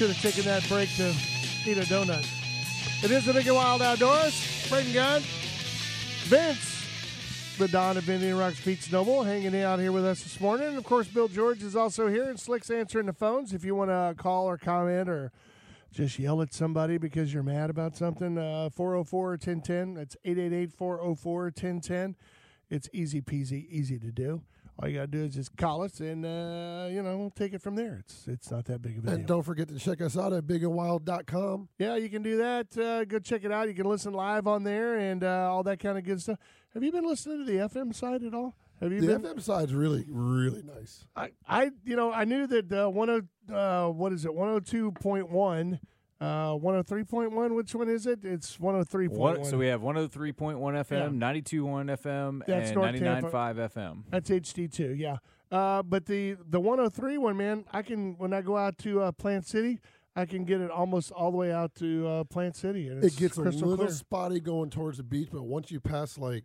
Should have taken that break to eat a donut. It is the Big and Wild Outdoors. Braden Gunn. Vince, the Don of Indian Rocks Pizza Noble, hanging out here with us this morning. And of course, Bill George is also here, and Slick's answering the phones. If you want to call or comment or just yell at somebody because you're mad about something, uh, 404 1010. That's 888 404 1010. It's easy peasy, easy to do all you got to do is just call us and, uh, you know, we'll take it from there. It's it's not that big of a deal. And don't forget to check us out at bigandwild.com. Yeah, you can do that. Uh, go check it out. You can listen live on there and uh, all that kind of good stuff. Have you been listening to the FM side at all? Have you the been? FM side's really, really nice. I, I you know, I knew that uh, 10, uh, what is it, 102.1 uh, one hundred three point one. Which one is it? It's one hundred three point One, one. so we have 103.1 FM, Yeah. 92.1 FM, That's and North 99.5 FM. That's HD two, yeah. Uh, but the the 103 one, man, I can when I go out to uh, Plant City, I can get it almost all the way out to uh, Plant City, and it's It gets a little clear. spotty going towards the beach, but once you pass like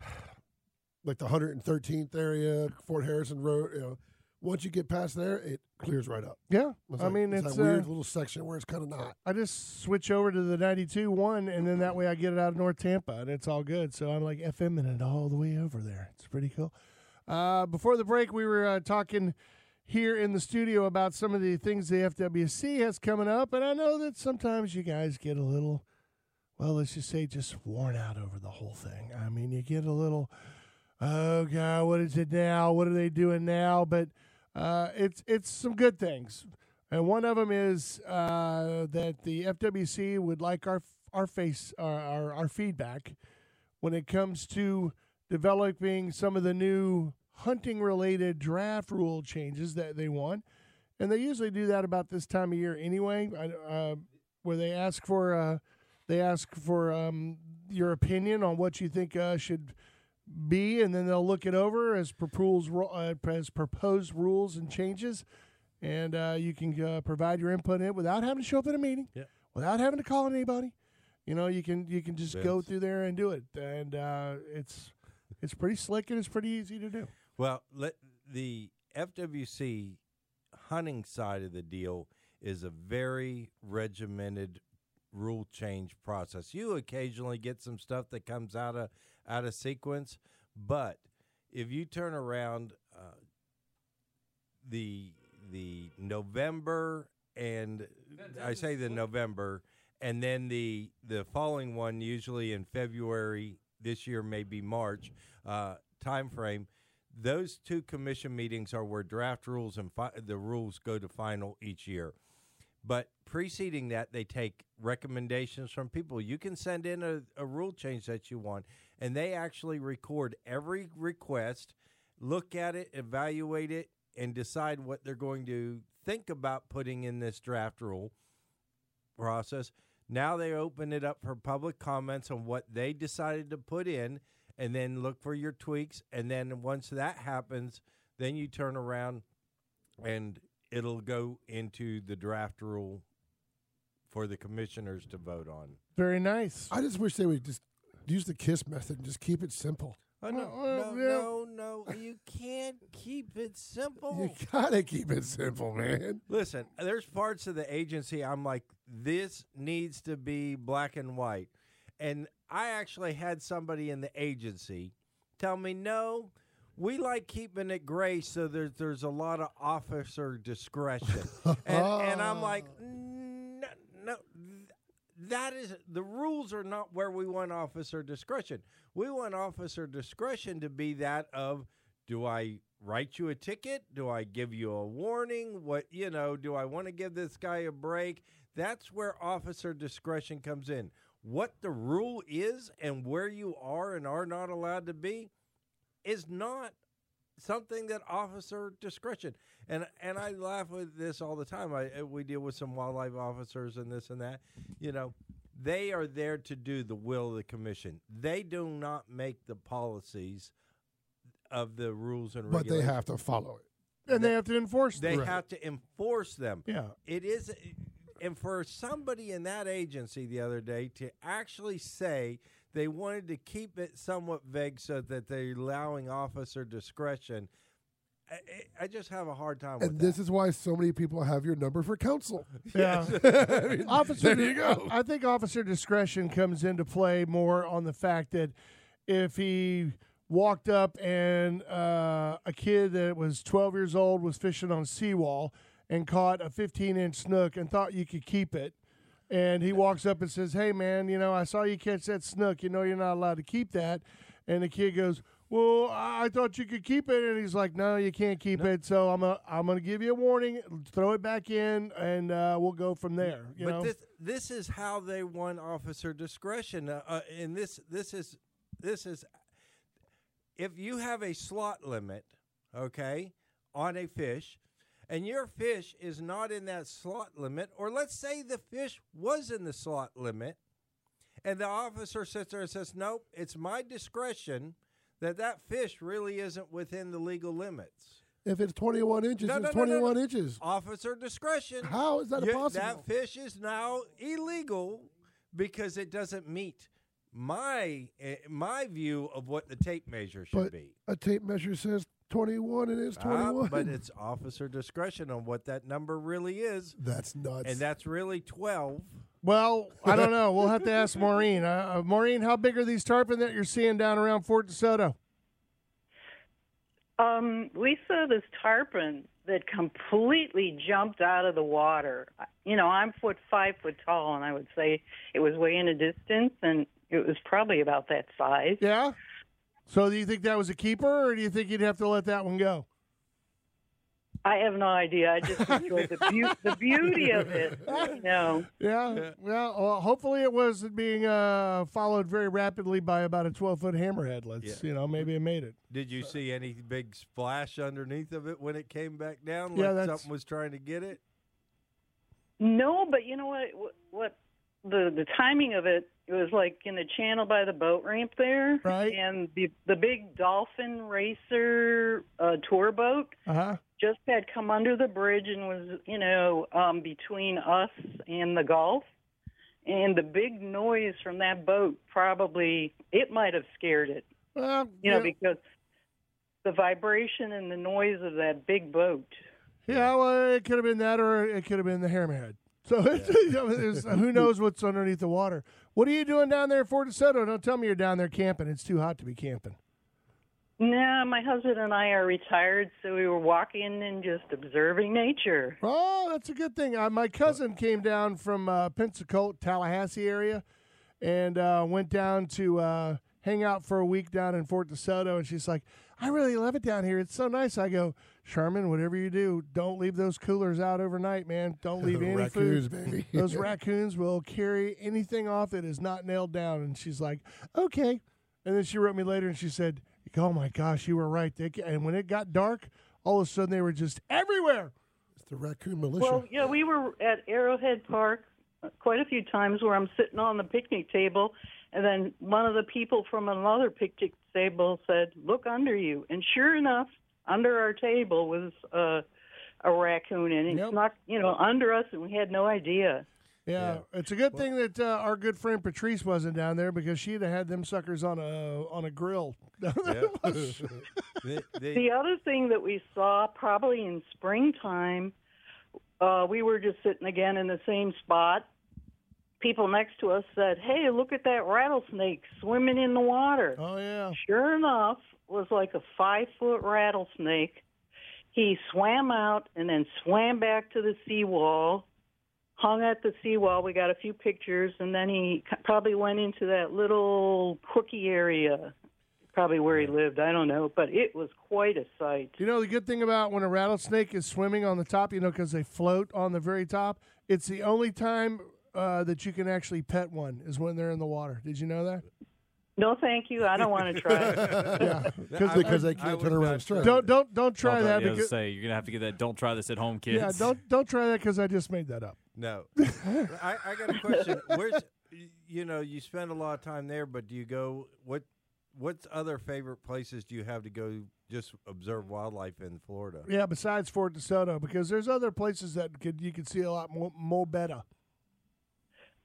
like the 113th area, Fort Harrison Road, you know, once you get past there, it clears right up. Yeah, It's I like- mean it's, it's that weird uh, little section where it's kind of not. I just switch over to the 92 one, and then that way I get it out of North Tampa, and it's all good. So I'm like FM it all the way over there. It's pretty cool. Uh, before the break, we were uh, talking here in the studio about some of the things the FWC has coming up, and I know that sometimes you guys get a little, well, let's just say, just worn out over the whole thing. I mean, you get a little, oh god, what is it now? What are they doing now? But uh, it's it's some good things. And one of them is uh, that the FWC would like our our face our, our our feedback when it comes to developing some of the new hunting related draft rule changes that they want, and they usually do that about this time of year anyway, uh, where they ask for uh, they ask for um, your opinion on what you think uh, should be, and then they'll look it over as proposed uh, as proposed rules and changes, and uh, you can uh, provide your input in without having to show up at a meeting, Yeah. without having to call anybody. You know, you can you can just go through there and do it, and uh, it's it's pretty slick and it's pretty easy to do. Well, let the FWC hunting side of the deal is a very regimented rule change process. You occasionally get some stuff that comes out of out of sequence, but if you turn around uh, the the November and I say the November and then the the following one usually in February this year maybe March uh, time frame those two commission meetings are where draft rules and fi- the rules go to final each year. But preceding that they take recommendations from people. You can send in a, a rule change that you want and they actually record every request look at it evaluate it and decide what they're going to think about putting in this draft rule process. Now they open it up for public comments on what they decided to put in and then look for your tweaks. And then once that happens, then you turn around and it'll go into the draft rule for the commissioners to vote on. Very nice. I just wish they would just use the KISS method and just keep it simple. Oh, no, Well, no, yeah. no, no. You can't keep it simple. You gotta keep it simple, man. Listen, there's parts of the agency I'm like, this needs to be black and white. And I actually had somebody in the agency tell me, no, we like keeping it gray so there's there's a lot of officer discretion. and, and I'm like, no, no, that is the rules are not where we want officer discretion. We want officer discretion to be that of do I write you a ticket? Do I give you a warning? What, you know, do I want to give this guy a break? That's where officer discretion comes in. what the rule is and where you are and are not allowed to be is not something that officer discretion. And and I laugh with this all the time. I uh, we deal with some wildlife officers and this and that. You know, they are there to do the will of the commission. They do not make the policies of the rules and regulations. but they have to follow it. and they have to enforce They them. have to enforce them. Yeah. It is, and for somebody in that agency the other day to actually say they wanted to keep it somewhat vague so that they're allowing officer discretion, I, I- I just have a hard time with And this is why so many people have your number for counsel. Yeah. I mean, officer, there you go. I think officer discretion comes into play more on the fact that if he walked up and uh, a kid that was 12 years old was fishing on seawall and caught a 15 inch snook and thought you could keep it. And he walks up and says, Hey, man, you know, I saw you catch that snook. You know, you're not allowed to keep that. And the kid goes, Well, I thought you could keep it. And he's like, No, you can't keep it. So I'm going to I'm gonna give you a warning, throw it back in, and uh, we'll go from there. You but know? this this is how they won officer discretion, uh, uh, and this this is this is if you have a slot limit, okay, on a fish, and your fish is not in that slot limit, or let's say the fish was in the slot limit, and the officer sits there and says, "Nope, it's my discretion." That that fish really isn't within the legal limits. If it's 21 inches, No, it's no, no, no, 21 no. inches. Officer discretion. How is that You- possible? That fish is now illegal because it doesn't meet my eh, my view of what the tape measure should But be. a tape measure says 21 and it's Ah, 21. but it's officer discretion on what that number really is, That's nuts. and that's really twelve. Well, I don't know. We'll have to ask Maureen. Uh, uh, Maureen, how big are these tarpon that you're seeing down around Fort DeSoto? Um, we saw this tarpon that completely jumped out of the water. You know, I'm foot five foot tall, and I would say it was way in a distance, and it was probably about that size. Yeah. So do you think that was a keeper, or do you think you'd have to let that one go? I have no idea. I just enjoyed the, beau- the beauty of it. You know, Yeah. Well, well hopefully it wasn't being uh, followed very rapidly by about a 12 foot hammerhead. Let's, you know, maybe it made it. Did you see any big splash underneath of it when it came back down? Yeah, like that's- something was trying to get it. no, but you know what? What, what the the timing of it? It was like in the channel by the boat ramp there, Right. And the the big dolphin racer uh, tour boat. Uh huh. just had come under the bridge and was, you know, um, between us and the Gulf. And the big noise from that boat probably it might have scared it, Well, you know, yeah, because the vibration and the noise of that big boat. yeah, well, it could have been that, or it could have been the hammerhead. So there's- who knows what's underneath the water? What are you doing down there at Fort DeSoto? Don't tell me you're down there camping. It's too hot to be camping. No, my husband and I are retired, so we were walking and just observing nature. Oh, that's a good thing. Uh, my cousin came down from uh, Pensacola, Tallahassee area, and uh, went down to uh, hang out for a week down in Fort DeSoto. And she's like, "I really love it down here. It's so nice." I go, "Sherman, whatever you do, don't leave those coolers out overnight, man. Don't leave any Raccoons, food. baby. Those raccoons will carry anything off that is not nailed down." And she's like, "Okay." And then she wrote me later, and she said, "Oh my gosh, you were right." They, and when it got dark, all of a sudden they were just everywhere. It's the raccoon militia. Well, yeah, we were at Arrowhead Park quite a few times where I'm sitting on the picnic table, and then one of the people from another picnic table said, "Look under you," and sure enough, under our table was uh, a raccoon, and it Yep. snuck, you know, under us, and we had no idea. Yeah, it's a good thing that uh, our good friend Patrice wasn't down there because she'd have had them suckers on a on a grill. The- the- The other thing that we saw, probably in springtime, uh, we were just sitting again in the same spot. People next to us said, "Hey, look at that rattlesnake swimming in the water." oh yeah, Sure enough, was like a five foot rattlesnake. He swam out and then swam back to the seawall, hung at the seawall. We got a few pictures, and then he probably went into that little cookie area, probably where he lived. I don't know, but it was quite a sight. you know the good thing about when a rattlesnake is swimming on the top, you know, because they float on the very top. It's the only time uh, that you can actually pet one is when they're in the water. Did you know that? No, thank you. I don't want to try it. Yeah. I because they can't would turn around not don't don't don't try that yeah, because say you're gonna have to get that. Don't try this at home, kids. yeah don't don't try that because I just made that up. No, I, I got a question. Where's you know you spend a lot of time there, but do you go what? What's other favorite places do you have to go just observe wildlife in Florida? Yeah, besides Fort DeSoto, because there's other places that could you could see a lot more, more better.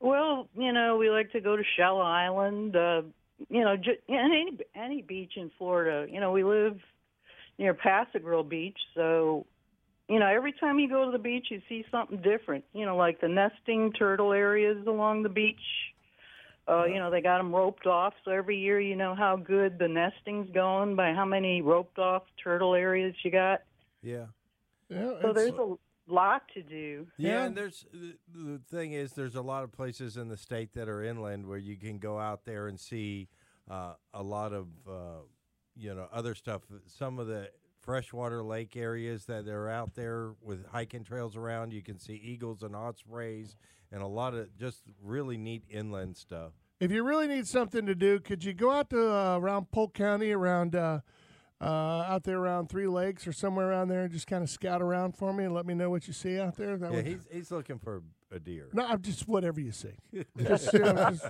Well, you know, we like to go to Shell Island. Uh, you know, ju- any any beach in Florida. You know, we live near Pass-a-Grille Beach, so you know, every time you go to the beach, you see something different. You know, like the nesting turtle areas along the beach. Uh, you know, they got them roped off, so every year you know how good the nesting's going by how many roped off turtle areas you got. Yeah. Yeah, So there's a lot to do. Yeah, Yeah. and there's the, the thing is there's a lot of places in the state that are inland where you can go out there and see uh, a lot of uh, you know other stuff. Some of the freshwater lake areas that are out there with hiking trails around, you can see eagles and ospreys and a lot of just really neat inland stuff. if you really need something to do, could you go out to uh, around Polk County, around uh, out there around Three Lakes or somewhere around there, and just kind of scout around for me and let me know what you see out there? That Yeah, would- he's he's looking for a deer. no, I'm just whatever you see. Just, you know, just,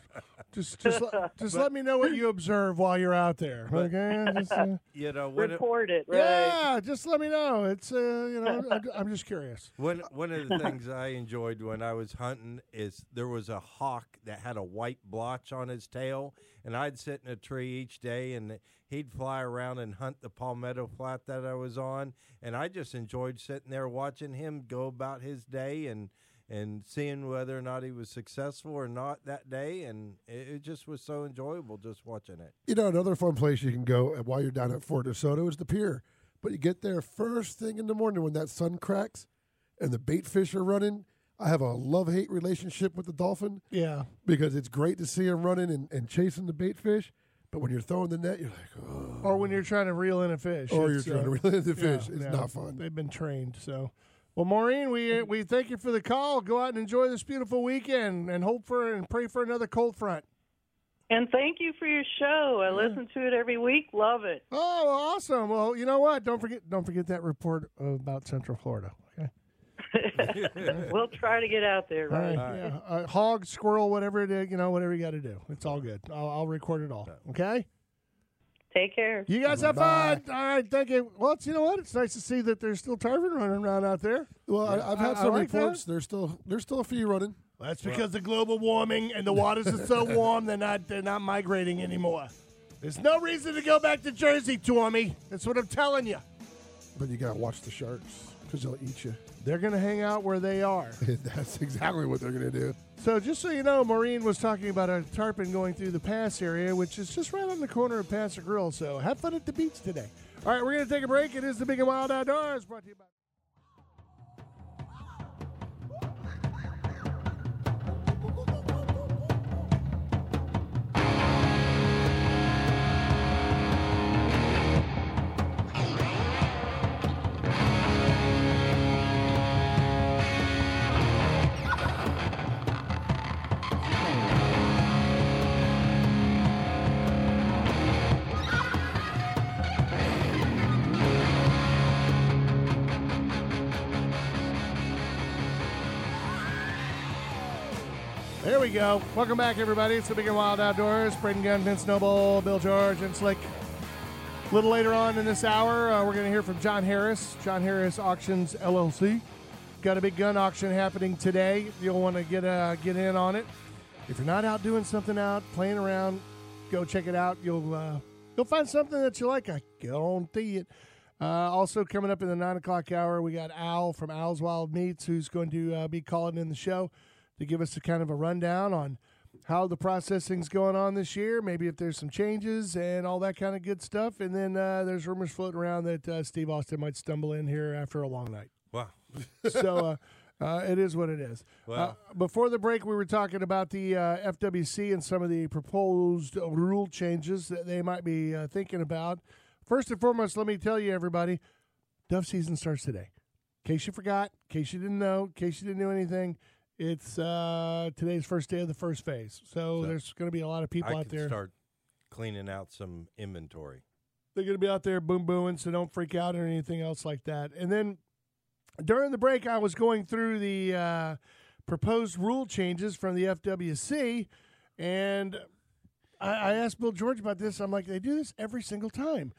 just, just, let, just let me know what you observe while you're out there. But- Okay. Just, uh, You know, when it, Report it, right? yeah, just let me know. It's uh, you know, I'm, I'm just curious. One one of the things I enjoyed when I was hunting is there was a hawk that had a white blotch on his tail, and I'd sit in a tree each day, and he'd fly around and hunt the palmetto flat that I was on, and I just enjoyed sitting there watching him go about his day and and seeing whether or not he was successful or not that day, and it, it just was so enjoyable just watching it. You know, another fun place you can go uh, while you're down at Fort DeSoto is the pier. But you get there first thing in the morning when that sun cracks and the bait fish are running. I have a love hate relationship with the dolphin Yeah. because it's great to see them running and, and chasing the bait fish. But when you're throwing the net, you're like, oh. Or when you're trying to reel in a fish. Or you're trying uh, to reel in the fish. yeah, it's yeah. not fun. They've been trained. So, well, Maureen, we we thank you for the call. Go out and enjoy this beautiful weekend, and hope for and pray for another cold front. And thank you for your show. I listen to it every week. Love it. Oh, well, awesome. Well, you know what? Don't forget don't forget that report about Central Florida. Okay. we'll try to get out there, All right? right. Yeah. Uh, hog, squirrel, whatever it is, you know, whatever you got to do. It's all good. I'll, I'll record it all. Okay. Take care. You guys have fun. All right. Thank you. Well, it's, you know what? It's nice to see that there's still tarpon running around out there. Well, I, I've had I- I some like that. reports. There's still there's still a few running. That's because of global warming and the waters are so warm they're not they're not migrating anymore. There's no reason to go back to Jersey, Tommy. That's what I'm telling you. But you gotta watch the sharks because they'll eat you. They're gonna hang out where they are. That's exactly what they're gonna do. So just so you know, Maureen was talking about a tarpon going through the pass area, which is just right on the corner of Pass Grill. So have fun at the beach today. All right, we're gonna take a break. It is the Big and Wild Outdoors brought to you by. Go. Welcome back, everybody. It's the Big and Wild Outdoors. Braden Gunn, Vince Noble, Bill George, and Slick. A little later on in this hour, uh, we're going to hear from John Harris, John Harris Auctions LLC. Got a big gun auction happening today. You'll want to get uh, get in on it. If you're not out doing something out, playing around, go check it out. You'll uh, you'll find something that you like. I guarantee it. Uh, also coming up in the nine o'clock hour, we got Al from Al's Wild Meats, who's going to uh, be calling in the show to give us a kind of a rundown on how the processing's going on this year, maybe if there's some changes and all that kind of good stuff. And then uh, there's rumors floating around that uh, Steve Austin might stumble in here after a long night. Wow. so uh, uh, it is what it is. Uh, Wow. before the break, we were talking about the uh, FWC and some of the proposed rule changes that they might be uh, thinking about. First and foremost, let me tell you, everybody, dove season starts today. In case you forgot, in case you didn't know, in case you didn't know anything, It's uh, today's first day of the first phase, so, So, there's going to be a lot of people I out can there. start cleaning out some inventory. They're going to be out there boom booming, so don't freak out or anything else like that. And then during the break, I was going through the uh, proposed rule changes from the FWC, and I, I asked Bill George about this. I'm like, they do this every single time.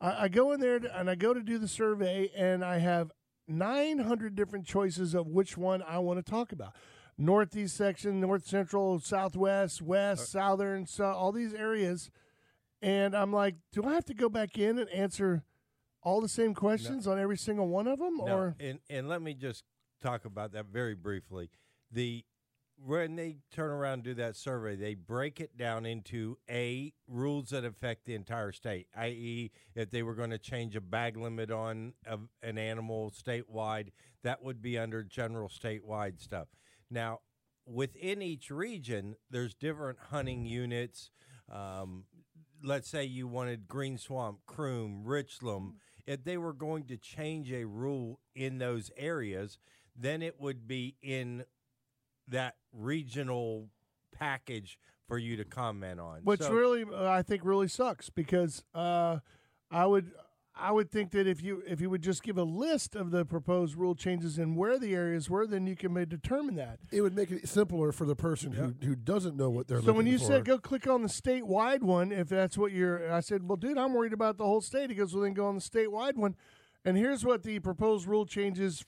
I, I go in there to, and I go to do the survey, and I have 900 different choices of which one I want to talk about. Northeast section, North Central, Southwest, West, uh, Southern, so all these areas. And I'm like, do I have to go back in and answer all the same questions on every single one of them? Now, Or and and let me just talk about that very briefly. The when they turn around and do that survey, they break it down into a rules that affect the entire state. I.e., if they were going to change a bag limit on a, an animal statewide, that would be under general statewide stuff. Now, within each region, there's different hunting units. Um, let's say you wanted Green Swamp, Croom, Richloam. If they were going to change a rule in those areas, then it would be in that regional package for you to comment on. which So- really uh, I think really sucks because uh, I would I would think that if you if you would just give a list of the proposed rule changes and where the areas were, then you can may determine that. It would make it simpler for the person who, who doesn't know what they're So when you for. said go click on the statewide one, if that's what you're, I said, well, dude, I'm worried about the whole state. He goes, well, then go on the statewide one. And here's what the proposed rule changes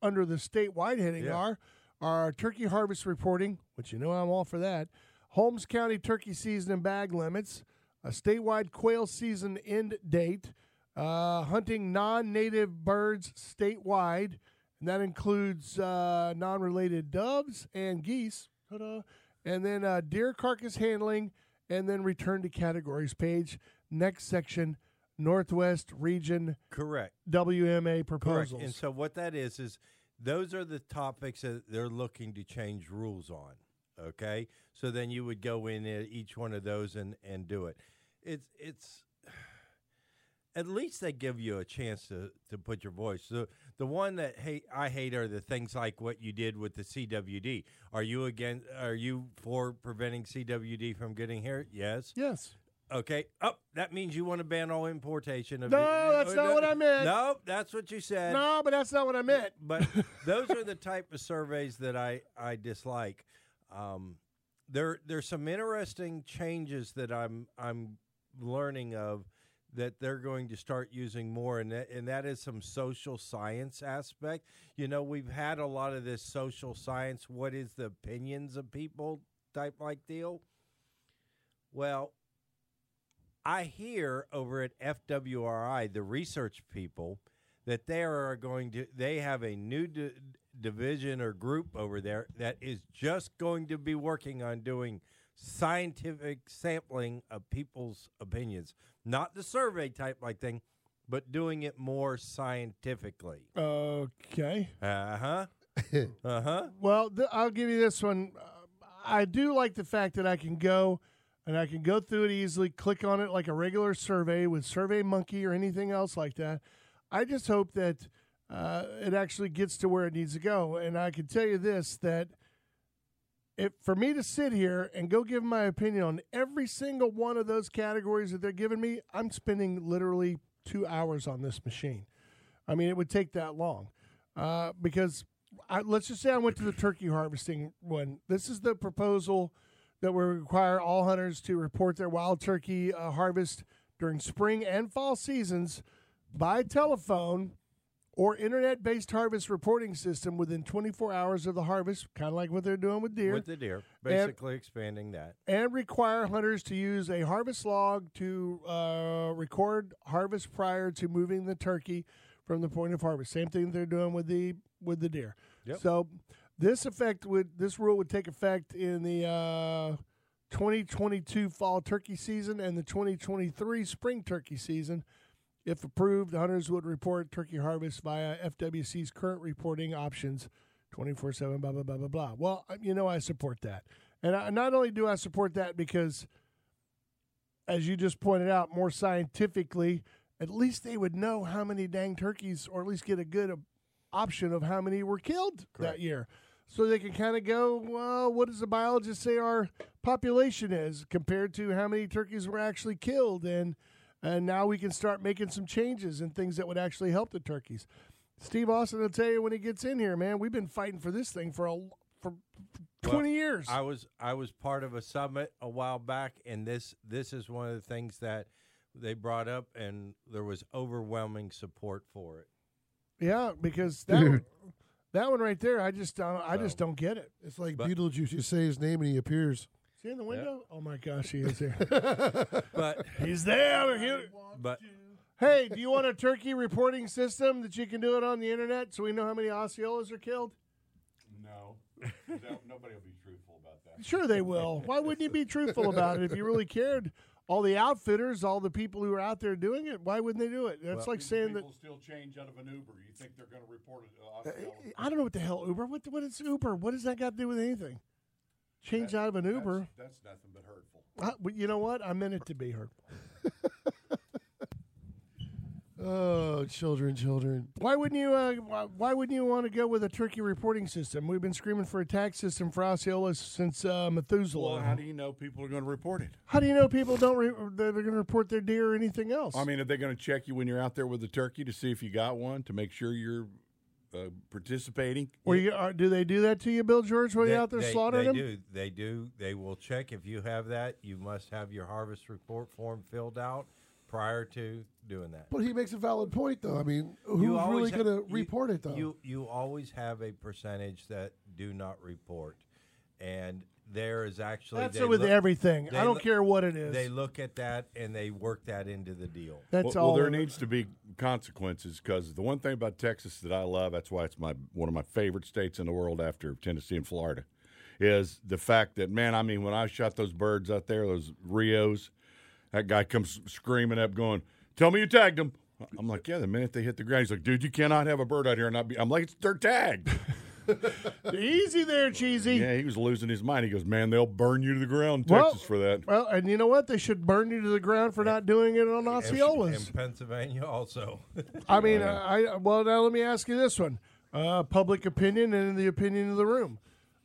under the statewide heading Yeah. are: are turkey harvest reporting, which you know I'm all for that. Holmes County turkey season and bag limits, a statewide quail season end date, uh, hunting non-native birds statewide, and that includes uh, non-related doves and geese. Ta-da. And then uh, deer carcass handling, and then return to categories page. Next section, Northwest Region correct. WMA Correct. proposals. And so what that is is those are the topics that they're looking to change rules on. Okay, so then you would go in each one of those and and do it. It's it's at least they give you a chance to to put your voice. The the one that hate I hate are the things like what you did with the CWD. Are you again? Are you for preventing CWD from getting here? Yes. yes. Okay. Oh, that means you want to ban all importation of. No, that's not what I meant. No, that's what you said. No, but that's not what I meant. But those are the type of surveys that I I dislike. Um, there there's some interesting changes that I'm I'm learning of that they're going to start using more, and that, and that is some social science aspect. You know, we've had a lot of this social science. What is the opinions of people type like deal? Well, I hear over at FWRI, the research people, that they are going to they have a new di- division or group over there that is just going to be working on doing scientific sampling of people's opinions, not the survey type like thing, but doing it more scientifically. Okay. Uh huh. uh huh. Well, th- I'll give you this one. Uh, I do like the fact that I can go and I can go through it easily, click on it like a regular survey with Survey Monkey or anything else like that. I just hope that uh, it actually gets to where it needs to go. And I can tell you this that if for me to sit here and go give my opinion on every single one of those categories that they're giving me, I'm spending literally two hours on this machine. I mean, it would take that long uh, because I, let's just say I went to the turkey harvesting one. This is the proposal that will require all hunters to report their wild turkey uh, harvest during spring and fall seasons by telephone or internet based harvest reporting system within 24 hours of the harvest, kind of like what they're doing with deer With the deer, basically expanding that. and require hunters to use a harvest log to uh, record harvest prior to moving the turkey from the point of harvest. Same thing they're doing with the with the deer. Yep. So this effect would this rule would take effect in the uh, 2022 fall turkey season and the 2023 spring turkey season. If approved, hunters would report turkey harvest via FWC's current reporting options 24 7, blah, blah, blah, blah, blah. Well, uh, you know, I support that. And I, not only do I support that because, as you just pointed out, more scientifically, at least they would know how many dang turkeys, or at least get a good uh, option of how many were killed that year. So they can kind of go, well, what does the biologist say our population is compared to how many turkeys were actually killed, and and now we can start making some changes and things that would actually help the turkeys. Steve Austin will tell you when he gets in here, man. We've been fighting for this thing for a for twenty years. I was I was part of a summit a while back, and this this is one of the things that they brought up, and there was overwhelming support for it. yeah, because that one, that one right there, I just don't, I just don't get it. It's like But- Beetlejuice. You say his name and he appears. Is he in the window? Oh my gosh, he is here. But He's there. He- but Hey, do you want a turkey reporting system that you can do it on the internet so we know how many Osceolas are killed? No. Nobody will be truthful about that. Sure, they will. Why wouldn't you be truthful about it if you really cared? All the outfitters, all the people who are out there doing it, why wouldn't they do it? That's like saying that. People still change out of an Uber. You think they're going to report it? Uh, I don't know what the hell Uber. What what is Uber? What does that got to do with anything? Change out of an Uber. That's, nothing but hurtful. Uh, but you know what? I meant it to be hurtful. Oh, children, children. Why wouldn't you? Uh, why- why wouldn't you want to go with a turkey reporting system? We've been screaming for a tax system for Osceolas since uh, Methuselah. Well, how do you know people are going to report it? How do you know people don't re- that are going to report their deer or anything else? I mean, are they going to check you when you're out there with the turkey to see if you got one to make sure you're uh, participating? Or you, uh, do they do that to you, Bill George, when they, you're out there they, slaughtering they them? do they do they will check if you have that. You must have your harvest report form filled out prior to doing that. But he makes a valid point, though. I mean, who's really ha- going to report it, though? You you always have a percentage that do not report, and there is actually That's they it with look- everything. they I don't look- care what it is. They look at that and they work that into the deal. That's well, all. well, there needs to be consequences because the one thing about Texas that I love, that's why it's my one of my favorite states in the world after Tennessee and Florida, is the fact that man, I mean, when I shot those birds out there, those Rios, that guy comes screaming up, going, "Tell me you tagged him." I'm like, "Yeah." The minute they hit the ground, he's like, "Dude, you cannot have a bird out here and not be." I'm like, "It's they're tagged." Easy there, cheesy. yeah, he was losing his mind. He goes, "Man, they'll burn you to the ground, in Well- Texas, for that." Well, and you know what? They should burn you to the ground for not doing it on Osceolas. In Pennsylvania, also. I mean, I well now let me ask you this one: uh, public opinion and the opinion of the room.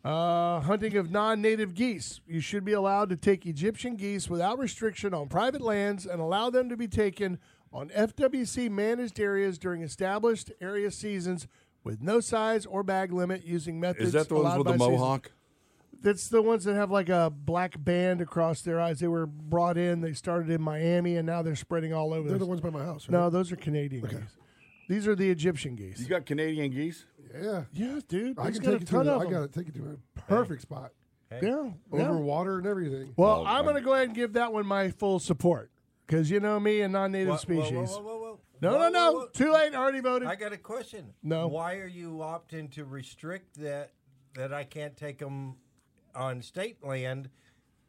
Uh, hunting of non-native geese. You should be allowed to take Egyptian geese without restriction on private lands and allow them to be taken on FWC managed areas during established area seasons with no size or bag limit using methods. Is that the ones with the by season. mohawk? That's the ones that have like a black band across their eyes. They were brought in. They started in Miami, and now they're spreading all over. They're the the ones by my house, right? no, those are Canadian geese. These are the Egyptian geese. You got Canadian geese? Yeah. yeah, dude. I He's can got take a you ton to. of I them. got to take it to a perfect spot Yeah, yeah. over water and everything. Well, Well, I'm going to go ahead and give that one my full support because you know me and non-native Whoa, whoa, species. whoa, whoa, whoa. No, Whoa, no, whoa, no. whoa. Too late. Already voted. I got a question. No. Why are you opting to restrict that that I can't take them on state land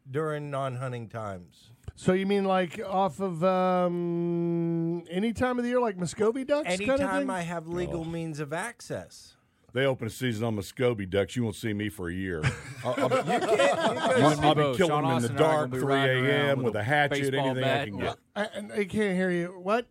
during non-hunting times? So you mean like off of um, any time of the year, like Muscovy ducks, kind of Anytime thing? I have legal means of access. They open a season on Muscovy ducks. You won't see me for a year. I'll, I'll be, You I'll, and I'll be killing Sean them in the and I are dark, 3 a.m. with a hatchet, baseball anything I can get. I, I can't hear you. What?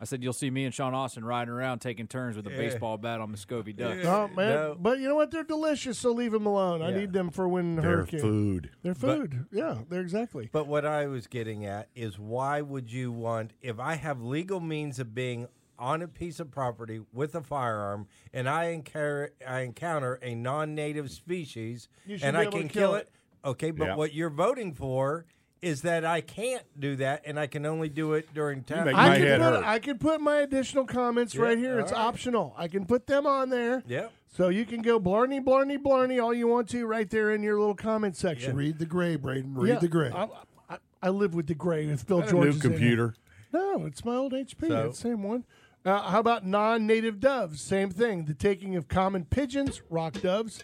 I said you'll see me and Sean Austin riding around taking turns with a baseball bat on Muscovy ducks. Oh man, No. but you know what? They're delicious, so leave them alone. I need them for when Their hurricane. food. They're food. yeah, they're exactly. But what I was getting at is why would you want if I have legal means of being on a piece of property with a firearm and I encounter I encounter a non-native species and I can kill kill it. it. Okay, but Yeah. what you're voting for is that I can't do that and I can only do it during time. I can put hurt. I can put my additional comments right here. all It's right. optional. I can put them on there. Yep. So you can go blarney, blarney, blarney all you want to right there in your little comment section. Read the gray, Braden. Read Yeah, the gray. I, I, I live with the gray if Bill Got a George new is in computer. No, it's my old HP. So- it's the same one. Uh, how about non-native doves? Same thing. The taking of common pigeons, rock doves,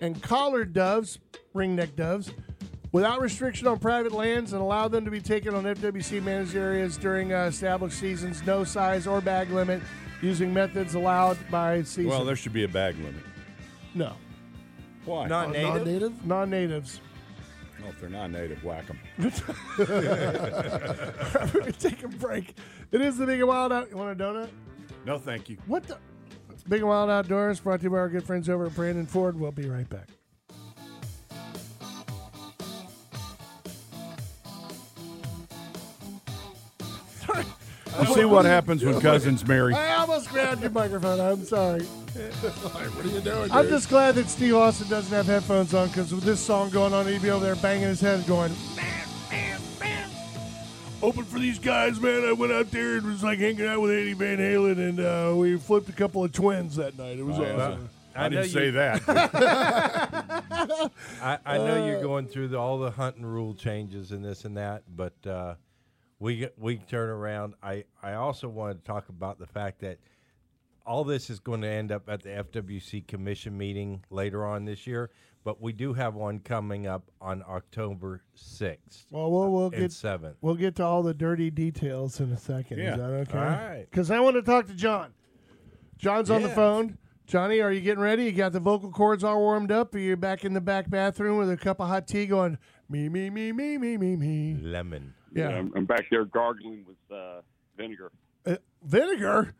and collared doves, ringneck doves, without restriction on private lands, and allow them to be taken on FWC managed areas during uh, established seasons. No size or bag limit, using methods allowed by season. Well, there should be a bag limit. no Why? Non-native. Non-native. non-natives. Well, if they're not native, whack them. We're gonna take a break. It is the big and wild out. You want a donut? No, thank you. What the? Big and Wild Outdoors, brought to you by our good friends over at Brandon Ford. We'll be right back. You see what happens when cousins marry. I almost grabbed your microphone. I'm sorry. what are you doing? I'm dude? just glad that Steve Austin doesn't have headphones on because with this song going on, he'd be over there banging his head, going, "Man, man, man." Open for these guys, man. I went out there and was like hanging out with Eddie Van Halen, and uh, we flipped a couple of twins that night. It was awesome. I, know didn't say you- that. I, I know you're going through the, all the hunting rule changes and this and that, but uh, we we turn around. I I also wanted to talk about the fact that all this is going to end up at the FWC commission meeting later on this year, but we do have one coming up on October sixth Well, we'll we'll get seventh. we'll get to all the dirty details in a second. Yeah. Is that okay? All right. Because I want to talk to John. John's on the phone. Johnny, are you getting ready? You got the vocal cords all warmed up? Are you back in the back bathroom with a cup of hot tea going, me, me, me, me, me, me, me? Lemon. Yeah. I'm, I'm back there gargling with uh, vinegar. Uh, vinegar?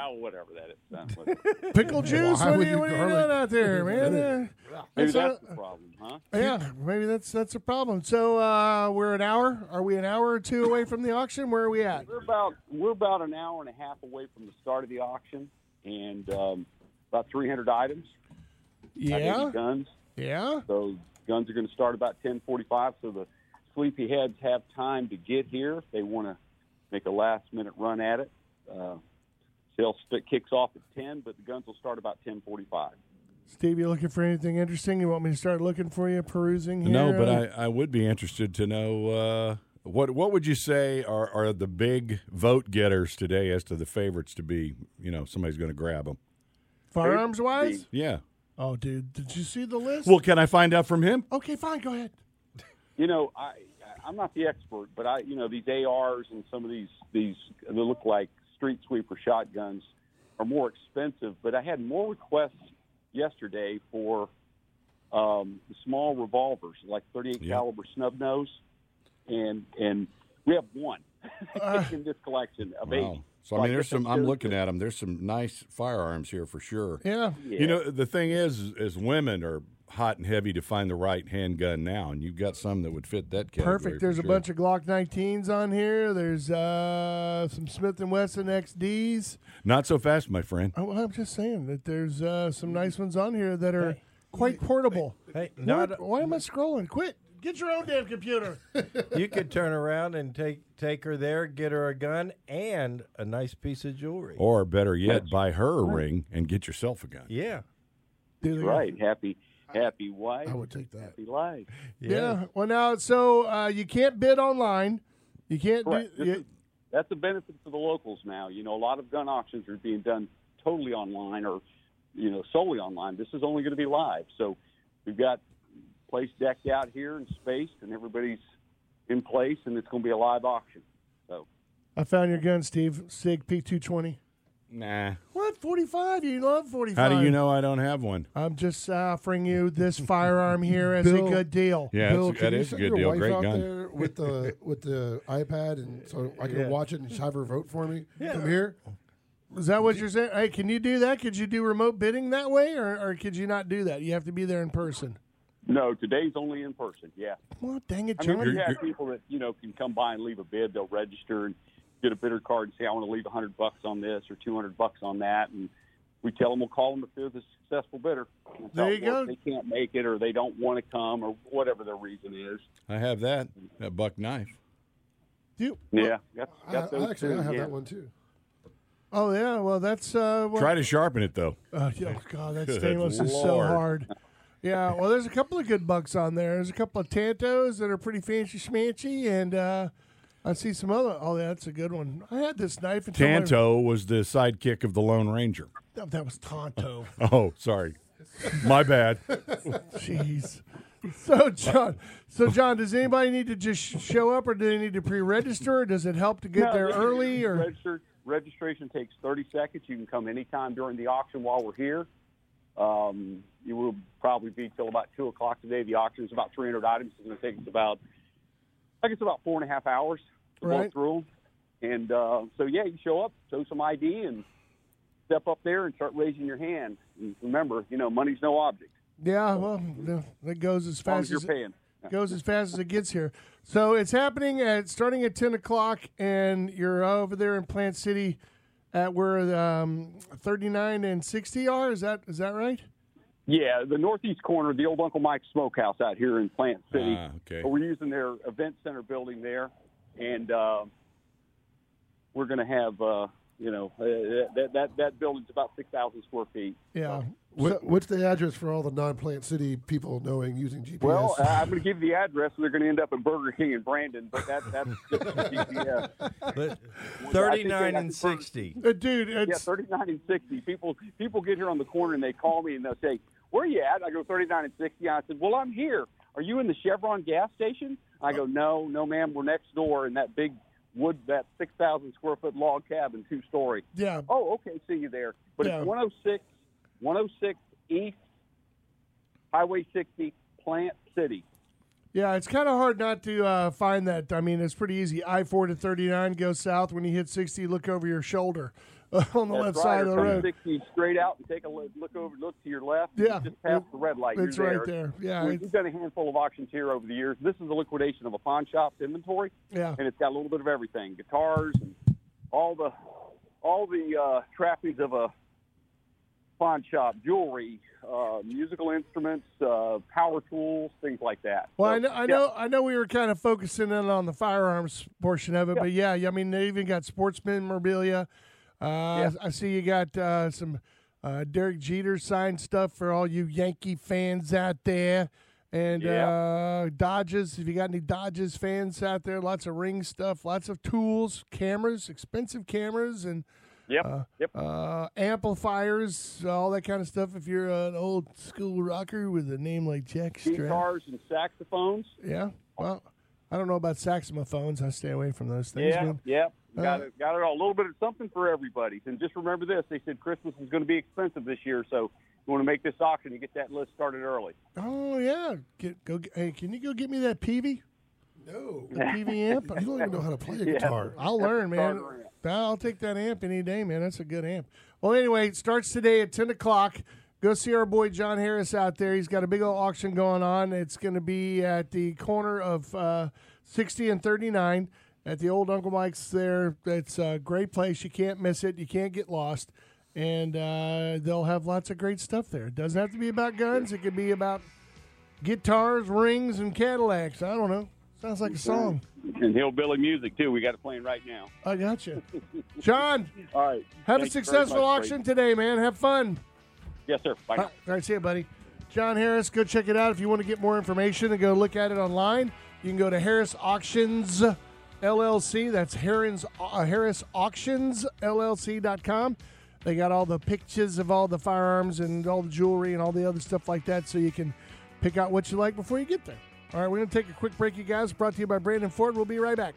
Oh, whatever that is. Done with it. Pickle juice? Why What are you, you what are you doing out there, man? vinegar? Uh, Maybe that's that's a- the problem, huh? yeah, maybe that's that's a problem. So uh, we're an hour. Are we an hour or two away from the auction? Where are we at? We're about we're about an hour and a half away from the start of the auction, and um, about 300 items. Yeah, guns. yeah. So guns are going to start about 10:45. So the sleepyheads have time to get here if they want to make a last minute run at it. Uh, sales st- kicks off at 10, but the guns will start about 10:45. Steve, you looking for anything interesting? You want me to start looking for you, perusing here? no, but I, I would be interested to know uh, what what would you say are, are the big vote getters today as to the favorites to be? You know, somebody's going to grab them. firearms wise. Yeah. Oh, dude, did you see the list? Well, can I find out from him? okay, fine. Go ahead. You know, I I'm not the expert, but I you know these ARs and some of these these they look like street sweeper shotguns are more expensive. But I had more requests yesterday for um, the small revolvers, like 38 Yeah. caliber snub nose, and and we have one Uh, in this collection of Wow. eight. So I mean, there's some. I'm looking at them. There's some nice firearms here for sure. Yeah. Yeah. You know, the thing is, is women are hot and heavy to find the right handgun now, and you've got some that would fit that category. Perfect. for There's a bunch of Glock 19s on here. There's uh, some Smith and Wesson XDs. Not so fast, my friend. Oh, well, I'm just saying that there's uh, some nice ones on here that are quite portable. Hey, What? not Why am I scrolling? Quit. Get your own damn computer. you could turn around and take take her there, get her a gun and a nice piece of jewelry. Or better yet, buy her a ring and get yourself a gun. yeah. Right. Happy happy wife. I would take that. Happy life. Yeah. Well, now, so uh, you can't bid online. You can't Correct. do. You, is- that's a benefit to the locals now. You know, a lot of gun auctions are being done totally online or, you know, solely online. This is only going to be live. So we've got place decked out here and spaced, and everybody's in place, and it's going to be a live auction. So I found your gun, Steve. Sig P220. Nah. What? 45? You love 45. How do you know I don't have one? I'm just offering you this firearm here as Bill- a good deal. Yeah, Bill, it's, can that you is a send good your deal. wife Great out gun. there with the with the iPad, and so I can Yeah. watch it and have her vote for me from here. Is that what you're saying? Hey, can you do that? Could you do remote bidding that way, or, or could you not do that? You have to be there in person. no, today's only in person. Yeah. Well, dang it, I mean, John. we have people that you know can come by and leave a bid. They'll register and get a bidder card and say, "I want to leave hundred bucks on this or two hundred bucks on that," and we tell them we'll call them if they're the successful bidder. That's There you go. They can't make it or they don't want to come or whatever their reason is. I have that. That buck knife. You- Yeah, got, I, got those I actually too, I have yeah. that one too. oh yeah, well that's uh, what, Try to sharpen it though. Uh, oh god, that stainless is so hard. Yeah, well, there's a couple of good bucks on there. There's a couple of Tantos that are pretty fancy schmancy, and uh, I see some other. Oh, that's a good one. I had this knife until my- Tanto was the sidekick of the Lone Ranger. Oh, that was Tonto. Oh, sorry. My bad. Jeez. So John, so John, does anybody need to just show up, or do they need to pre-register? Or does it help to get No, there early? Or register, registration takes 30 seconds. You can come anytime during the auction while we're here. Um, you will probably be till about two o'clock today. The auction is about 300 items. It's going to take us about, I guess, about four and a half hours to Right. through. And uh, so, yeah, you show up, show some ID, and step up there and start raising your hand. And remember, you know, money's no object. Yeah, well, that goes as fast as you're as it, paying. goes as fast as it gets here. So it's happening at starting at ten o'clock, and you're over there in Plant City at where um, thirty nine and sixty are. Is that is that right? Yeah, the northeast corner the old Uncle Mike's Smokehouse out here in Plant City. Ah, okay. We're using their event center building there, and uh, we're going to have, uh, you know, uh, that that that building's about six thousand square feet. Yeah. What, what's the address for all the non-Plant City people knowing using GPS? Well, uh, I'm going to give you the address, they're going to end up at Burger King in Brandon. But that that's just GPS. But 39 and 60. Uh, dude, Yeah, 39 and 60. People people get here on the corner and they call me and they'll say, "Where are you at?" I go 39 and 60. I said, "Well, I'm here. Are you in the Chevron gas station?" I go, "No, no, ma'am. We're next door in that big wood, that 6,000 square foot log cabin, two story." yeah. Oh, okay. See you there. But Yeah. it's 106, 106 East Highway 60, Plant City. Yeah, it's kind of hard not to uh, find that. I mean, it's pretty easy. I four to thirty nine goes south. When you hit sixty, look over your shoulder on the left right. side of the road. 60 straight out and take a look, look over, look to your left. Yeah. just past the red light. It's right there. Yeah, We- We've done a handful of auctions here over the years. This is a liquidation of a pawn shop's inventory, yeah. and it's got a little bit of everything: guitars and all the all the uh, trappings of a pawn shop, jewelry, uh, musical instruments, uh, power tools, things like that. Well, So, I know, I yeah. know, I know. We were kind of focusing in on the firearms portion of it, but yeah, I mean, they even got sportsman memorabilia. Uh, I see you got uh, some uh, Derek Jeter signed stuff for all you Yankee fans out there, and uh, Dodgers. If you got any Dodgers fans out there, lots of ring stuff, lots of tools, cameras, expensive cameras, and Yep, yep. uh, amplifiers, all that kind of stuff. If you're an old school rocker with a name like Jack Strapp. Guitars and saxophones. Yeah. Well, I don't know about saxophones. I stay away from those things. Yeah, man. yeah. Got Uh, it. Got it all. A little bit of something for everybody. And just remember this: they said Christmas is going to be expensive this year, so you want to make this auction, you get that list started early. Oh yeah. Get go. Get, hey, can you go get me that Peavey? no, The Peavey amp. you don't even know how to play a Yeah. guitar. I'll learn, man. I'll take that amp any day, man. That's a good amp. Well, anyway, it starts today at ten o'clock. Go see our boy John Harris out there. He's got a big old auction going on. It's going to be at the corner of uh, 60 and 39 at the old Uncle Mike's there. It's a great place. You can't miss it. You can't get lost. And uh, they'll have lots of great stuff there. It doesn't have to be about guns. It could be about guitars, rings, and Cadillacs. I don't know. Sounds like a song. And hillbilly music too. We got it playing right now. I got you. John, All right. have a Thank you successful much, auction today, man. Have fun. Yes, sir. Bye. Now. all right, see you, buddy. John Harris, go check it out. If you want to get more information and go look at it online, you can go to Harris Auctions LLC. That's Harris, uh, Harris Auctions LLC.com. They got all the pictures of all the firearms and all the jewelry and all the other stuff like that, so you can pick out what you like before you get there. All right, we're going to take a quick break, you guys. Brought to you by Brandon Ford. We'll be right back.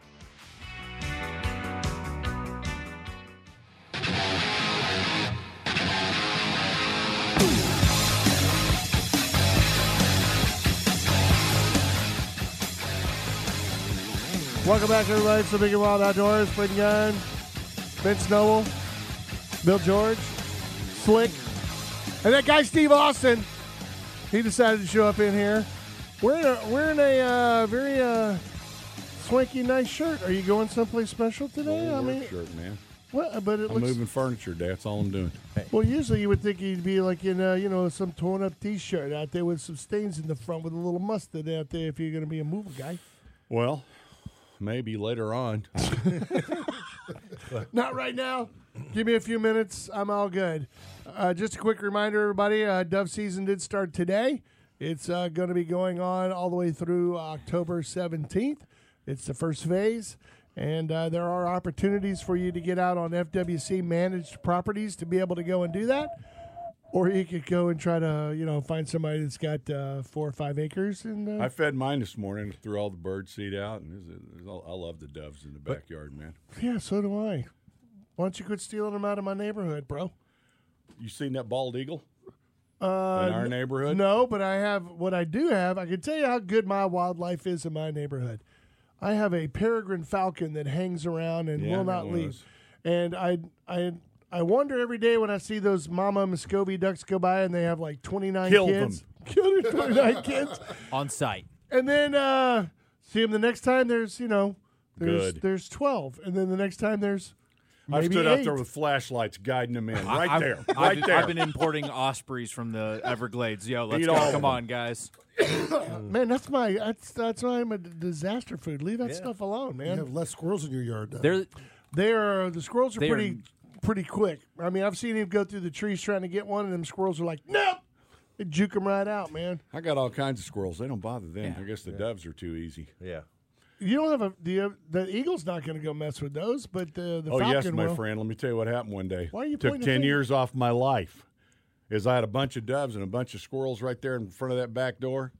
Welcome back, everybody. The Big and Wild Outdoors. Braden Gunn, Vince Noble, Bill George, Slick, and that guy Steve Austin. He decided to show up in here. Wearing a, wearing a uh, very uh, swanky, nice shirt. Are you going someplace special today? I mean, shirt, man. what? But it I'm looks moving furniture. Dad. That's all I'm doing. well. Usually, you would think he'd be like in, uh, you know, some torn up T-shirt out there with some stains in the front, with a little mustard out there. If you're going to be a mover guy. Well, maybe later on. Not right now. Give me a few minutes. I'm all good. Uh, just a quick reminder, everybody. Uh, dove season did start today. It's uh, going to be going on all the way through October 17th. It's the first phase, and uh, there are opportunities for you to get out on FWC managed properties to be able to go and do that. Or you could go and try to, you know, find somebody that's got uh, four or five acres and uh, I fed mine this morning, threw all the bird seed out, and there's a, there's all, I love the doves in the backyard, man. yeah, so do I. Why don't you quit stealing them out of my neighborhood, bro? You seen that bald eagle Uh, in our neighborhood? No, but I have what I do have. I can tell you how good my wildlife is in my neighborhood. I have a peregrine falcon that hangs around and Yeah, will not leave. And I I I wonder every day when I see those mama Muscovy ducks go by and they have like 29 Kill kids. Kill their 29 kids. on site. And then uh, see them the next time there's, you know, there's Good. there's 12. And then the next time there's I maybe stood eight. out there with flashlights guiding them in, right I've, there, I've right been, there. I've been importing ospreys from the Everglades. Yo, let's Eat go. Come on, guys. Man, that's my that's that's why I'm a d- disaster food. Leave that stuff alone, man. You man. have less squirrels in your yard now. They're They are the squirrels are pretty pretty quick. I mean, I've seen him go through the trees trying to get one, and them squirrels are like, nope. They juke them right out, man. I got all kinds of squirrels. They don't bother them. Yeah. I guess the doves are too easy. Yeah. You don't have a the the eagle's not going to go mess with those, but the the oh falcon yes, my will. friend. Let me tell you what happened one day. Why are you Took ten years off my life. Is I had a bunch of doves and a bunch of squirrels right there in front of that back door,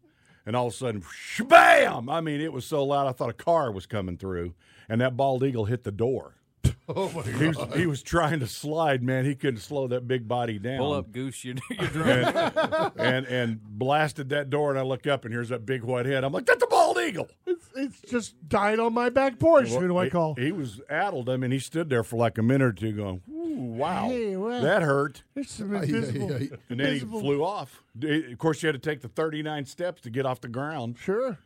and all of a sudden, bam! I mean, it was so loud I thought a car was coming through, and that bald eagle hit the door. oh my He was, he was trying to slide, man. He couldn't slow that big body down. pull up, goose. You're, you're drunk. and, and and blasted that door, and I look up, and here's that big white head. I'm like, that's a bald eagle. It's, it's just died on my back porch. Who do I call? He, was addled. I mean, he stood there for like a minute or two, going, "Ooh, wow, Hey, well- that hurt." There's some Ay, ay, invisible. ay. And then he flew off. Of course, you had to take the 39 steps to get off the ground. Sure.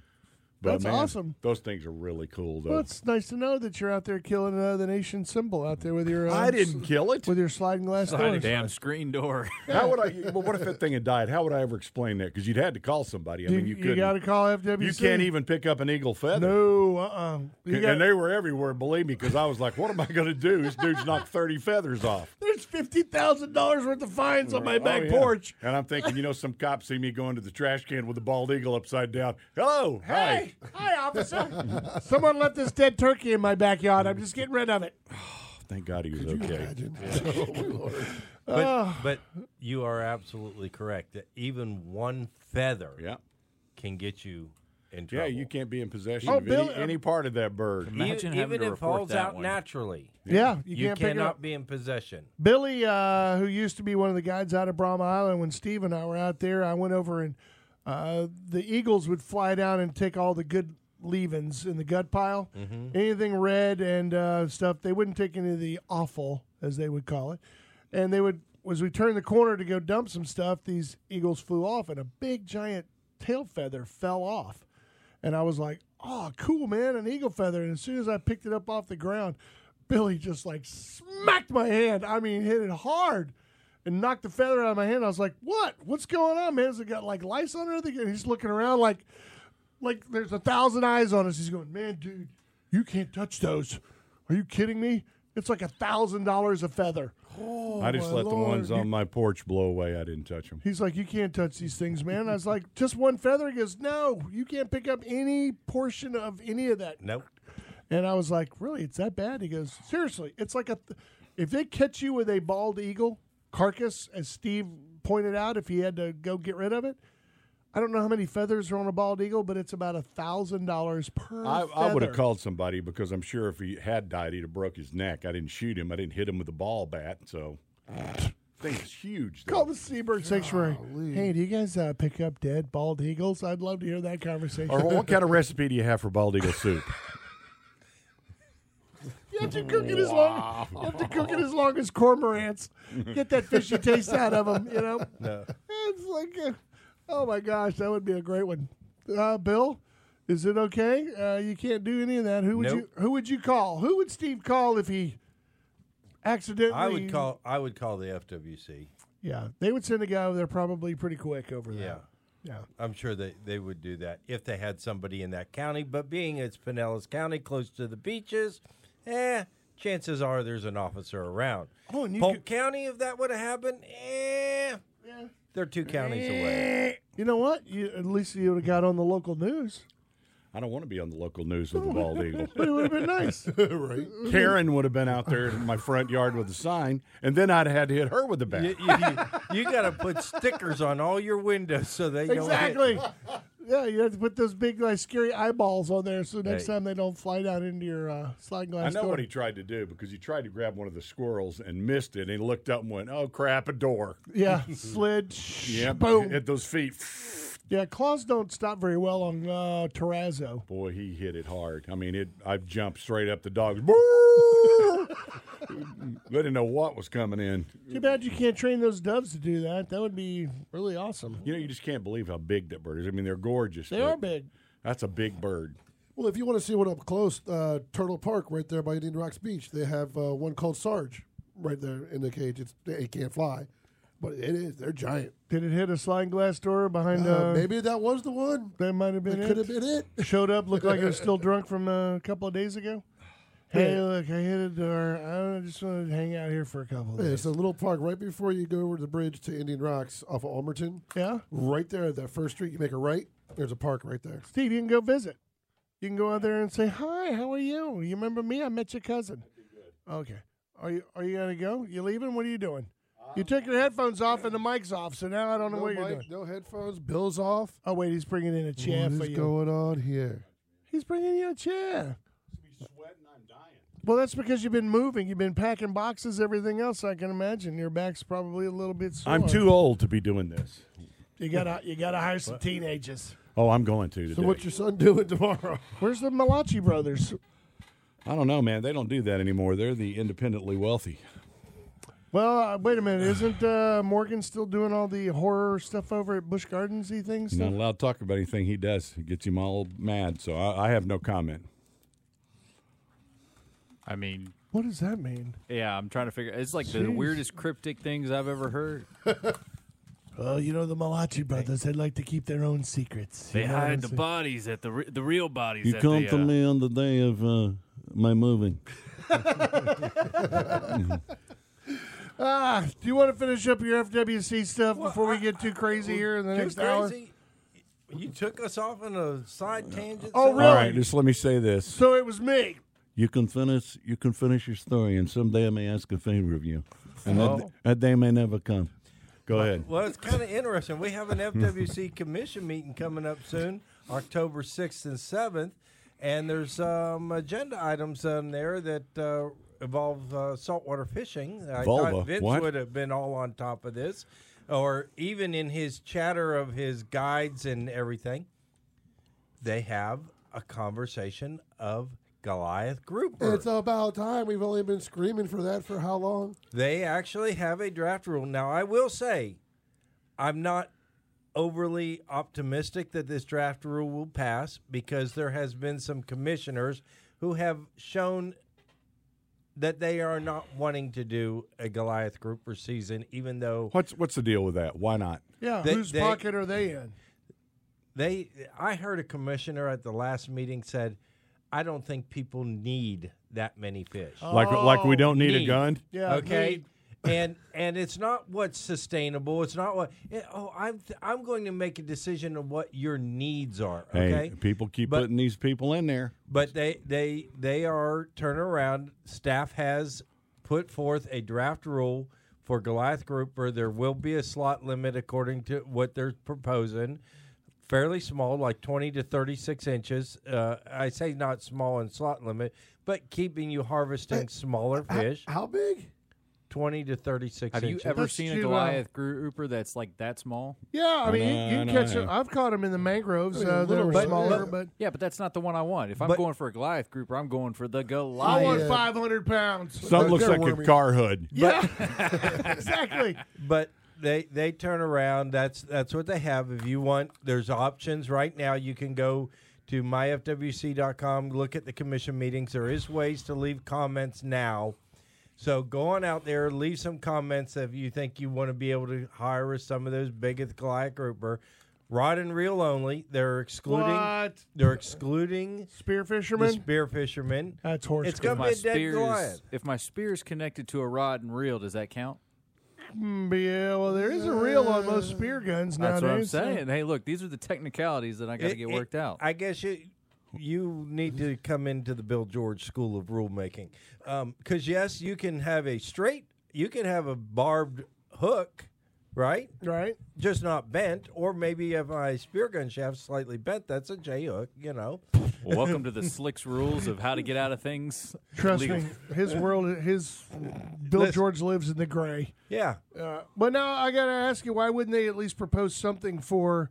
But That's man, awesome. Those things are really cool, though. Well, it's nice to know that you're out there killing uh, the nation symbol out there with your. Uh, I didn't kill it. with your sliding glass doors. Damn screen door. How would I? Well, what if that thing had died? How would I ever explain that? Because you'd had to call somebody. I mean, you, you, couldn't. got to call FWC. you can't even pick up an eagle feather. No, uh, uh You and got, they were everywhere, believe me, because I was like, what am I going to do? This dude's knocked 30 feathers off. there's fifty thousand dollars worth of fines on my back Oh, yeah. porch. And I'm thinking, you know, some cops see me going to the trash can with a bald eagle upside down. Hello. Hey, hi, officer. Someone left this dead turkey in my backyard. I'm just getting rid of it. Thank God he was Could you okay. imagine? Oh, Lord. But, but you are absolutely correct that even one feather Yeah. can get you in trouble. Yeah, you can't be in possession Oh, of Bill- any, any part of that bird. Imagine even having to if it falls out one. naturally, Yeah, you, you, can't cannot be in possession. Billy, uh, who used to be one of the guides out of Brahma Island, when Steve and I were out there, I went over and uh, the eagles would fly down and take all the good leavings in the gut pile, anything red and uh, stuff. They wouldn't take any of the offal, as they would call it, and they would. As we turned the corner to go dump some stuff, these eagles flew off, and a big giant tail feather fell off. And I was like, oh, cool, man, an eagle feather. And as soon as I picked it up off the ground, Billy just like smacked my hand. I mean, hit it hard and knocked the feather out of my hand. I was like, what? What's going on, man? Has it got like lice on it? And he's looking around like, like there's a thousand eyes on us. He's going, man, dude, you can't touch those. Are you kidding me? It's like a thousand dollars a feather. I just oh, my let the ones on my porch blow away. I didn't touch them. He's like, you can't touch these things, man. I was like, just one feather. He goes, no, you can't pick up any portion of any of that. Nope. And I was like, really? It's that bad? He goes, seriously. It's like a, th- if they catch you with a bald eagle carcass, as Steve pointed out, if he had to go get rid of it, I don't know how many feathers are on a bald eagle, but it's about a thousand dollars per. I, I would have called somebody because I'm sure if he had died, he'd have broke his neck. I didn't shoot him. I didn't hit him with a ball bat. So, thing is huge. though. Call the Seabird Sanctuary. Hey, do you guys uh, pick up dead bald eagles? I'd love to hear that conversation. Or what kind of recipe do you have for bald eagle soup? You have to cook it as long. You have to cook it as long as cormorants. Get that fishy taste out of them. You know. No. It's like, uh, oh my gosh, that would be a great one. Uh, Bill, is it okay? Uh, you can't do any of that. Who would Nope. you? Who would you call? Who would Steve call if he accidentally? I would call. I would call the FWC. Yeah, they would send a guy over there probably pretty quick over there. Yeah. Yeah. I'm sure they, they would do that if they had somebody in that county. But being it's Pinellas County, close to the beaches, eh, chances are there's an officer around. Oh, and you Polk could- County, if that would have happened, eh, Yeah. they're two counties away. You know what? You at least you would have got on the local news. I don't want to be on the local news with the bald eagle. But it would have been nice. right? Karen would have been out there in my front yard with a sign, and then I'd have had to hit her with the bat. You, you, you got to put stickers on all your windows so they don't hit- exactly. Yeah, you have to put those big, like, scary eyeballs on there so next Hey. time they don't fly down into your uh, sliding glasses. I glass know door. what he tried to do because he tried to grab one of the squirrels and missed it, and he looked up and went, "Oh crap, a door!" yeah, slid. Yep, Boom. hit those feet. Yeah, claws don't stop very well on uh, terrazzo. Boy, he hit it hard. I mean, it. I jumped straight up. The dogs. they didn't know what was coming in. Too bad you can't train those doves to do that. That would be really awesome. You know, you just can't believe how big that bird is. I mean, they're gorgeous. They are big. That's a big bird. Well, if you want to see one up close, uh, Turtle Park right there by Indian Rocks Beach, they have uh, one called Sarge right there in the cage. It's it can't fly, but it is. They're giant. Did it hit a sliding glass door behind? Uh, Uh, maybe that was the one. that might have been That it. could have been it. Showed up, looked like it was still drunk from uh, a couple of days ago. Hey, look, I hit a door. I just want to hang out here for a couple of Yeah, it's a little park right before you go over the bridge to Indian Rocks off of Ulmerton. Yeah, Right there at that first street, you make a right. There's a park right there. Steve, you can go visit. You can go out there and say, "Hi, how are you? You remember me? I met your cousin." Okay. Are you Are you gonna go? You leaving? What are you doing? You took your headphones off and the mic's off, so now I don't know No what you're mic, doing. no headphones, bills off. Oh wait, he's bringing in a chair what for is you. going on here? He's bringing you a chair. Well, that's because you've been moving. You've been packing boxes, everything else. I can imagine your back's probably a little bit sore. I'm too old to be doing this. You gotta, you gotta hire some teenagers. Oh, I'm going to today. So what's your son doing tomorrow? Where's the Malachi brothers? I don't know, man. They don't do that anymore. They're the independently wealthy. Well, uh, wait a minute. Isn't uh, Morgan still doing all the horror stuff over at Busch Gardensy things? You're not allowed to talk about anything he does. It gets him all mad. So I, I have no comment. I mean, What does that mean? yeah, I'm trying to figure. It's like the Jeez. weirdest cryptic things I've ever heard. Well, you know the Malachi brothers. They like to keep their own secrets. They You know what I'm hide the saying? bodies at the re- the real bodies. You at come the, to uh, me on the day of uh, my moving. Ah, do you want to finish up your FWC stuff before we get too crazy here in the Too next hour? crazy? You took us off on a side tangent. Oh, so- really? All right, just let me say this. So it was me. You can finish. You can finish your story, and someday I may ask a favor of you, and that, Oh. that day may never come. Go ahead. Well, it's kind of interesting. We have an FWC commission meeting coming up soon, October 6th and 7th, and there's some agenda items on there that uh, involve uh, saltwater fishing. I Vulva. thought Vince What? would have been all on top of this, or even in his chatter of his guides and everything. They have a conversation of Goliath grouper. It's about time. We've only been screaming for that for how long? They actually have a draft rule. Now, I will say, I'm not overly optimistic that this draft rule will pass because there has been some commissioners who have shown that they are not wanting to do a Goliath group grouper season, even though What's what's the deal with that? Why not? Yeah, They- whose they- pocket are they in? they. I heard a commissioner at the last meeting said, "I don't think people need that many fish." Like like we don't need, need. a gun. Yeah, okay need. And and it's not what's sustainable. It's not what it- oh i'm th- i'm going to make a decision of what your needs are okay? Hey, people keep But- putting these people in there. but they they they are turn around. Staff has put forth a draft rule for goliath grouper there will be a slot limit according to what they're proposing. Fairly small like 20 to 36 inches. Uh, i say not small and slot limit but keeping you harvesting smaller fish. How big? 20 to 36 Have you ever That's seen a too, uh, Goliath grouper that's like that small? Yeah, I mean, you, you can no, catch no. them. I've caught them in the mangroves Yeah, uh, that little are ones, smaller, yeah. but Yeah, but that's not the one I want. If I'm But- going for a Goliath grouper, I'm going for the I Goliath. want Yeah. 500 pounds. Some looks they're like a car hood. Yeah, exactly. but they they turn around that's that's what they have if you want there's options right now you can go to myfwc.com look at the commission meetings there is ways to leave comments now so go on out there leave some comments if you think you want to be able to hire some of those big at the Goliath grouper rod and reel only they're excluding What? they're excluding Spear the fishermen? spear fishermen That's horse. It's crap. gonna be my a dead spear is Goliath. if my spear is connected to a rod and reel, does that count? Mm, yeah, well, there is a reel on most spear guns That's nowadays. what I'm so- saying. Hey, look, these are the technicalities that I got to It- get it- worked out. I guess you you need to come into the Bill George School of Rulemaking because yes, you can have a straight, you can have a barbed hook, right? Right? Just not bent, or maybe if my spear gun shaft slightly bent, that's a J hook. You know, well, welcome to the slicks rules of how to get out of things. Trust legal. me, his world, his Bill Listen. George lives in the gray. yeah. Uh, but now I got to ask you, why wouldn't they at least propose something for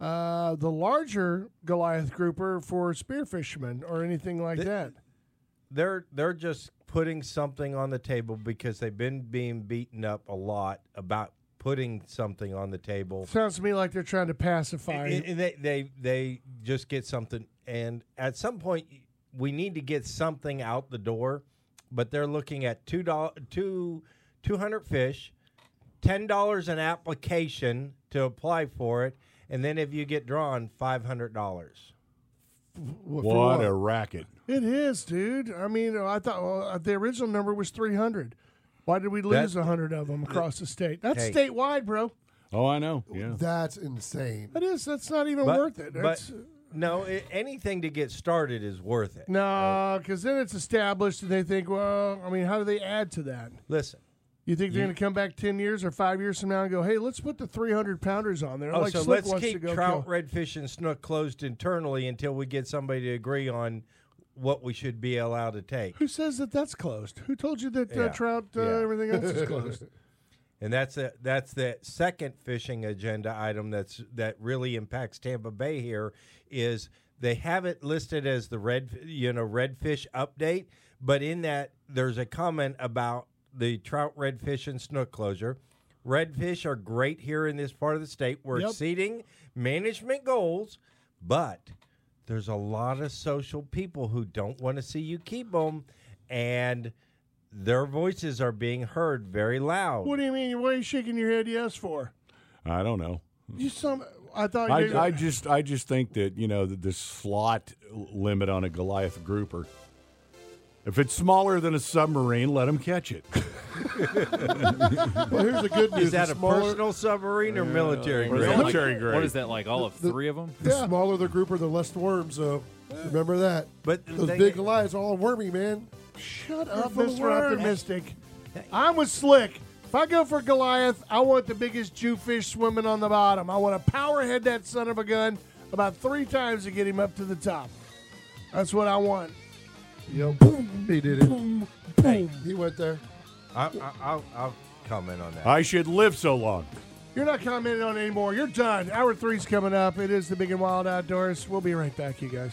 uh, the larger Goliath grouper for spear fishermen or anything like that. They're they're just putting something on the table because they've been being beaten up a lot about putting something on the table. Sounds to me like they're trying to pacify. And they, they they just get something, and at some point we need to get something out the door. But they're looking at two dollars two two hundred fish, ten dollars an application to apply for it, and then if you get drawn, five hundred dollars. for What a racket! It is, dude. I mean, I thought well, uh, the original number was 300. Why did we lose a 100 of them across the state? That's Hey. statewide, bro. Oh, I know. Yeah. That's insane. That is. That's not even But- worth it. but- uh, No, i anything to get started is worth it. no, oh. because then it's established, and they think, well, I mean, how do they add to that? Listen, You think they're going to come back 10 years or five years from now and go, hey, let's put the 300 pounders on there? oh, like so Slick let's keep trout, kill. redfish, and snook closed internally until we get somebody to agree on what we should be allowed to take. Who says that that's closed? Who told you that uh, Yeah. trout, uh, Yeah. everything else is closed? And that's a, that's the second fishing agenda item that's that really impacts Tampa Bay here is they have it listed as the red you know redfish update, but in that there's a comment about the trout, redfish, and snook closure. Redfish are great here in this part of the state. We're Yep. exceeding management goals, but there's a lot of social people who don't want to see you keep them, and their voices are being heard very loud. what do you mean? What are you shaking your head yes for? I don't know. You some. I thought. I, I just I just think that you know that the slot limit on a Goliath grouper. If it's smaller than a submarine, let them catch it. Well, here's the good news: Is that the a smaller, personal submarine or military What is, grade? that, like, Military grade. what is that like? All of The- three of them? The smaller the grouper, the less the worms. So remember that. But Those they- big Goliaths are all wormy, man. Shut up, Mr. worms. Optimistic. I'm with Slick. If I go for Goliath, I want the biggest Jewfish swimming on the bottom. I want to powerhead that son of a gun about three times to get him up to the top. That's what I want. Yep. He did it. Boom. Hey, He went there. I, I, I'll, I'll comment on that. I should live so long. You're not commenting on it anymore. You're done. Hour three's coming up. It is the Big and Wild Outdoors. We'll be right back, you guys.